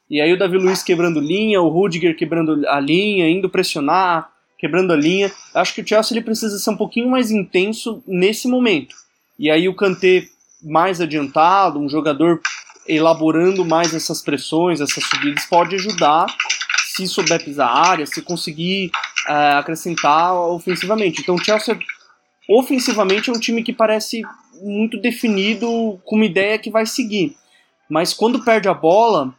E aí o Davi Luiz quebrando linha, o Rudiger quebrando a linha, indo pressionar, quebrando a linha. Acho que o Chelsea ele precisa ser um pouquinho mais intenso nesse momento. E aí o Kanté mais adiantado, um jogador elaborando mais essas pressões, essas subidas, pode ajudar se souber pisar a área, se conseguir é, acrescentar ofensivamente. Então o Chelsea, ofensivamente, é um time que parece muito definido, com uma ideia que vai seguir. Mas quando perde a bola,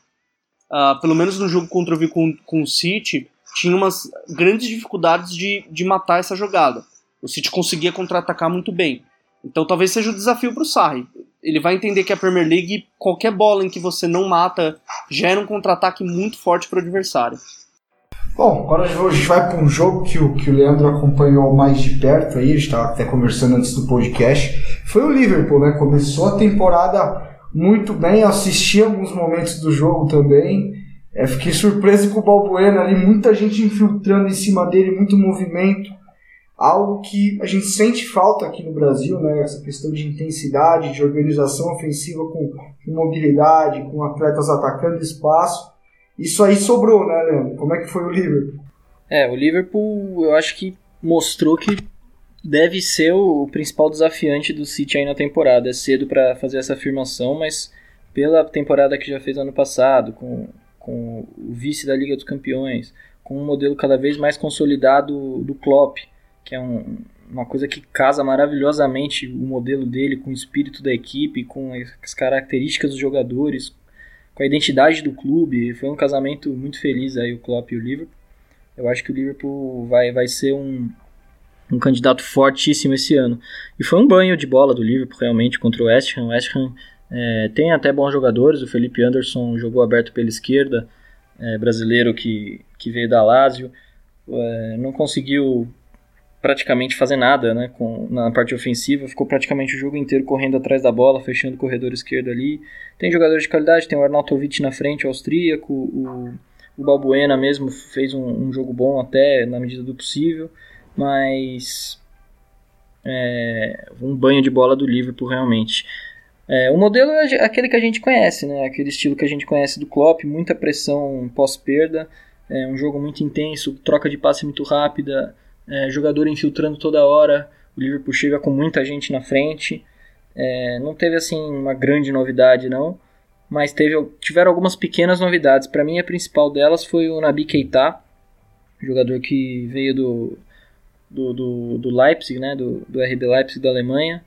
uh, pelo menos no jogo contra o com, com o City, tinha umas grandes dificuldades de, de matar essa jogada. O City conseguia contra-atacar muito bem. Então talvez seja o desafio para o Sarri. Ele vai entender que a Premier League, qualquer bola em que você não mata, gera um contra-ataque muito forte para o adversário. Bom, agora a gente vai para um jogo que o, que o Leandro acompanhou mais de perto aí, a gente estava até conversando antes do podcast. Foi o Liverpool, né? Começou a temporada muito bem, assisti alguns momentos do jogo também. É, fiquei surpreso com o Balbuena ali, muita gente infiltrando em cima dele, muito movimento. Algo que a gente sente falta aqui no Brasil, né? Essa questão de intensidade, de organização ofensiva com, mobilidade, com atletas atacando espaço. Isso aí sobrou, né, Leandro? Como é que foi o Liverpool? É, o Liverpool eu acho que mostrou que deve ser o principal desafiante do City aí na temporada. É cedo para fazer essa afirmação, mas pela temporada que já fez ano passado, com, com o vice da Liga dos Campeões, com um modelo cada vez mais consolidado do Klopp, que é um, uma coisa que casa maravilhosamente o modelo dele com o espírito da equipe, com as características dos jogadores, com a identidade do clube. Foi um casamento muito feliz aí o Klopp e o Liverpool. Eu acho que o Liverpool vai, vai ser um, um candidato fortíssimo esse ano. E foi um banho de bola do Liverpool realmente contra o West Ham. O West Ham é, tem até bons jogadores. O Felipe Anderson jogou aberto pela esquerda, é, brasileiro que, que veio da Lazio. É, não conseguiu praticamente fazer nada né, com, na parte ofensiva, ficou praticamente o jogo inteiro correndo atrás da bola, fechando o corredor esquerdo ali. Tem jogadores de qualidade, tem o Arnautovic na frente, o austríaco, o, o Balbuena mesmo fez um, um, jogo bom até na medida do possível, mas é, um banho de bola do Liverpool realmente. É, o modelo é aquele que a gente conhece, né? aquele estilo que a gente conhece do Klopp, muita pressão pós-perda, é um jogo muito intenso, troca de passe muito rápida, é, jogador infiltrando toda hora. O Liverpool chega com muita gente na frente. É, não teve assim uma grande novidade não, mas teve, tiveram algumas pequenas novidades. Para mim a principal delas foi o Nabi Keita, jogador que veio do, do, do, do Leipzig, né, do, do RB Leipzig da Alemanha.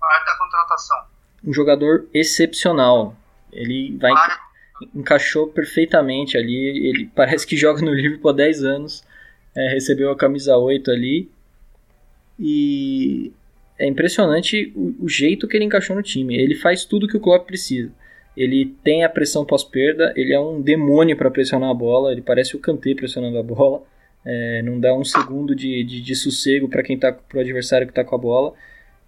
Parte da contratação. Um jogador excepcional. Ele vai encaixou perfeitamente ali. Ele parece que joga no Liverpool há 10 anos é, recebeu a camisa 8 ali. E é impressionante o, o, jeito que ele encaixou no time. Ele faz tudo que o Klopp precisa. Ele tem a pressão pós-perda, ele é um demônio para pressionar a bola, ele parece o Kanté pressionando a bola. É, não dá um segundo de, de, de sossego para quem tá pro adversário que está com a bola.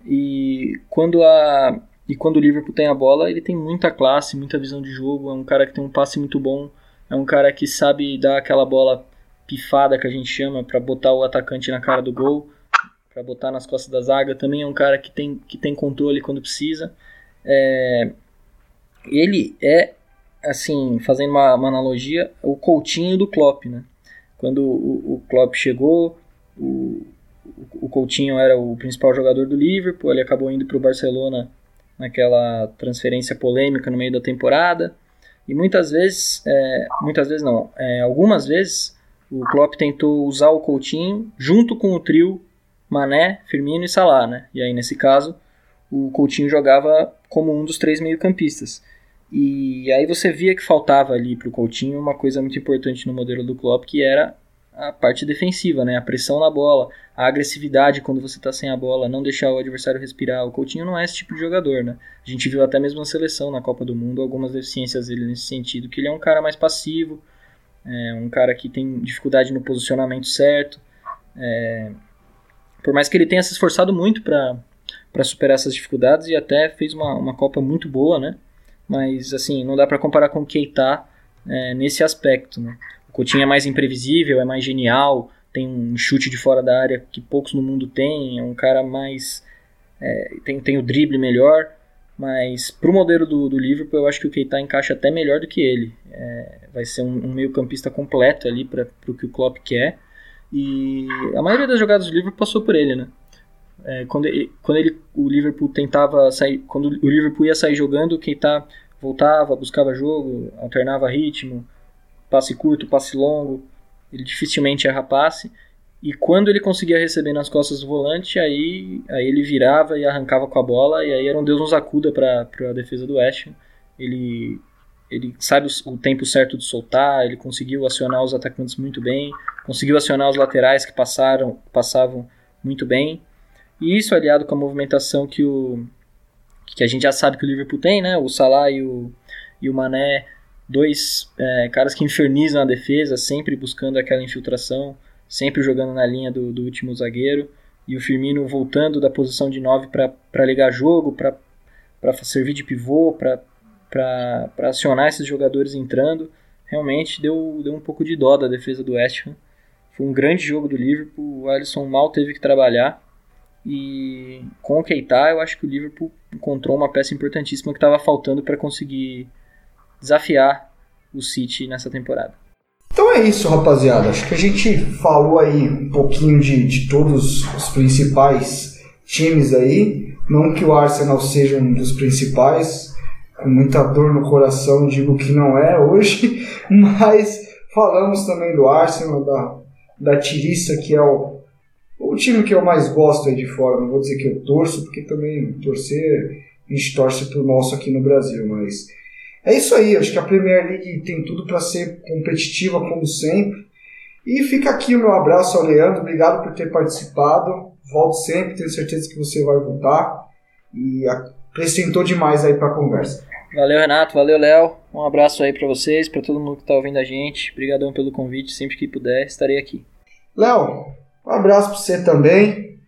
E quando a e quando o Liverpool tem a bola, ele tem muita classe, muita visão de jogo, é um cara que tem um passe muito bom, é um cara que sabe dar aquela bola pifada que a gente chama para botar o atacante na cara do gol, para botar nas costas da zaga. Também é um cara que tem, que tem controle quando precisa. É, ele é, assim, fazendo uma, uma, analogia, o Coutinho do Klopp, né? Quando o, o Klopp chegou, o, o Coutinho era o principal jogador do Liverpool, ele acabou indo para o Barcelona naquela transferência polêmica no meio da temporada. E muitas vezes, é, muitas vezes não, é, algumas vezes o Klopp tentou usar o Coutinho junto com o trio Mané, Firmino e Salah, né? E aí nesse caso o Coutinho jogava como um dos três meio-campistas. E aí você via que faltava ali para o Coutinho uma coisa muito importante no modelo do Klopp, que era a parte defensiva, né? A pressão na bola, a agressividade quando você está sem a bola, não deixar o adversário respirar. O Coutinho não é esse tipo de jogador, né? A gente viu até mesmo na seleção, na Copa do Mundo, algumas deficiências dele nesse sentido, que ele é um cara mais passivo, é um cara que tem dificuldade no posicionamento certo. É, por mais que ele tenha se esforçado muito para superar essas dificuldades e até fez uma, uma Copa muito boa, né? Mas assim, não dá para comparar com o Keita é, nesse aspecto, né? O Coutinho é mais imprevisível, é mais genial, tem um chute de fora da área que poucos no mundo têm, é um cara mais... É, tem, tem o drible melhor, mas pro modelo do, do Liverpool, eu acho que o Keita encaixa até melhor do que ele. É, vai ser um, um meio-campista completo ali para o que o Klopp quer. E a maioria das jogadas do Liverpool passou por ele, né? É, quando ele, quando ele, o Liverpool tentava sair, quando o Liverpool ia sair jogando, Keita voltava, buscava jogo, alternava ritmo, passe curto, passe longo. Ele dificilmente erra passe. E quando ele conseguia receber nas costas do volante, aí, aí ele virava e arrancava com a bola, e aí era um Deus nos acuda para a defesa do West. Ele ele sabe o, tempo certo de soltar, ele conseguiu acionar os atacantes muito bem, conseguiu acionar os laterais que passaram, passavam muito bem. E isso aliado com a movimentação que o que a gente já sabe que o Liverpool tem, né? O Salah e o, e o Mané, dois é, caras que infernizam a defesa, sempre buscando aquela infiltração, sempre jogando na linha do, do último zagueiro. E o Firmino voltando da posição de 9 para ligar jogo, para servir de pivô, para acionar esses jogadores entrando. Realmente deu, deu um pouco de dó da defesa do West Ham. Foi um grande jogo do Liverpool. O Alisson mal teve que trabalhar. E com o Keita, eu acho que o Liverpool encontrou uma peça importantíssima que estava faltando para conseguir desafiar o City nessa temporada. Então é isso, rapaziada. Acho que a gente falou aí um pouquinho de, de todos os principais times aí. Não que o Arsenal seja um dos principais, com muita dor no coração digo que não é hoje, [LAUGHS] mas falamos também do Arsenal, da, da Tiriça, que é o, o time que eu mais gosto aí de fora, não vou dizer que eu torço, porque também torcer, a gente torce pro nosso aqui no Brasil, mas é isso aí, acho que a Premier League tem tudo para ser competitiva como sempre. E fica aqui o meu abraço ao Leandro, obrigado por ter participado. Volto sempre, tenho certeza que você vai voltar. E acrescentou demais aí para a conversa. Valeu, Renato, valeu, Léo. Um abraço aí para vocês, para todo mundo que está ouvindo a gente. Obrigadão pelo convite, sempre que puder estarei aqui. Léo, um abraço para você também.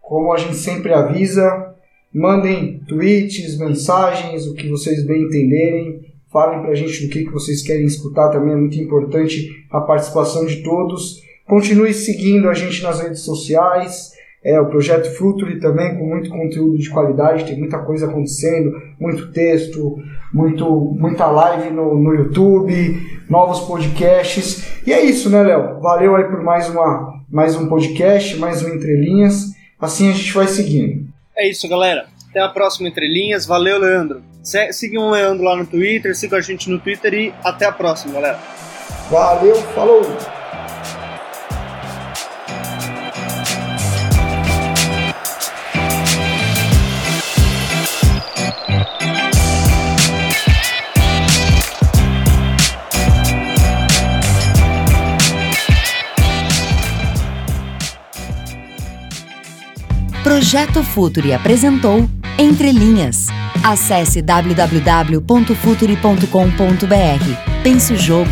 Como a gente sempre avisa, mandem tweets, mensagens, o que vocês bem entenderem. Falem para a gente do que, que vocês querem escutar também, é muito importante a participação de todos. Continue seguindo a gente nas redes sociais. É, o projeto Futuri também com muito conteúdo de qualidade, tem muita coisa acontecendo, muito texto, muito, muita live no, no YouTube, novos podcasts. E é isso, né, Léo? Valeu aí por mais, uma, mais um podcast, mais um Entre Linhas. Assim a gente vai seguindo. É isso, galera. Até a próxima Entre Linhas. Valeu, Leandro. Sigam o Leandro lá no Twitter, sigam a gente no Twitter e até a próxima, galera. Valeu, falou! Projeto Futuri apresentou Entre Linhas. Acesse www.futuri.com.br. Pense o jogo.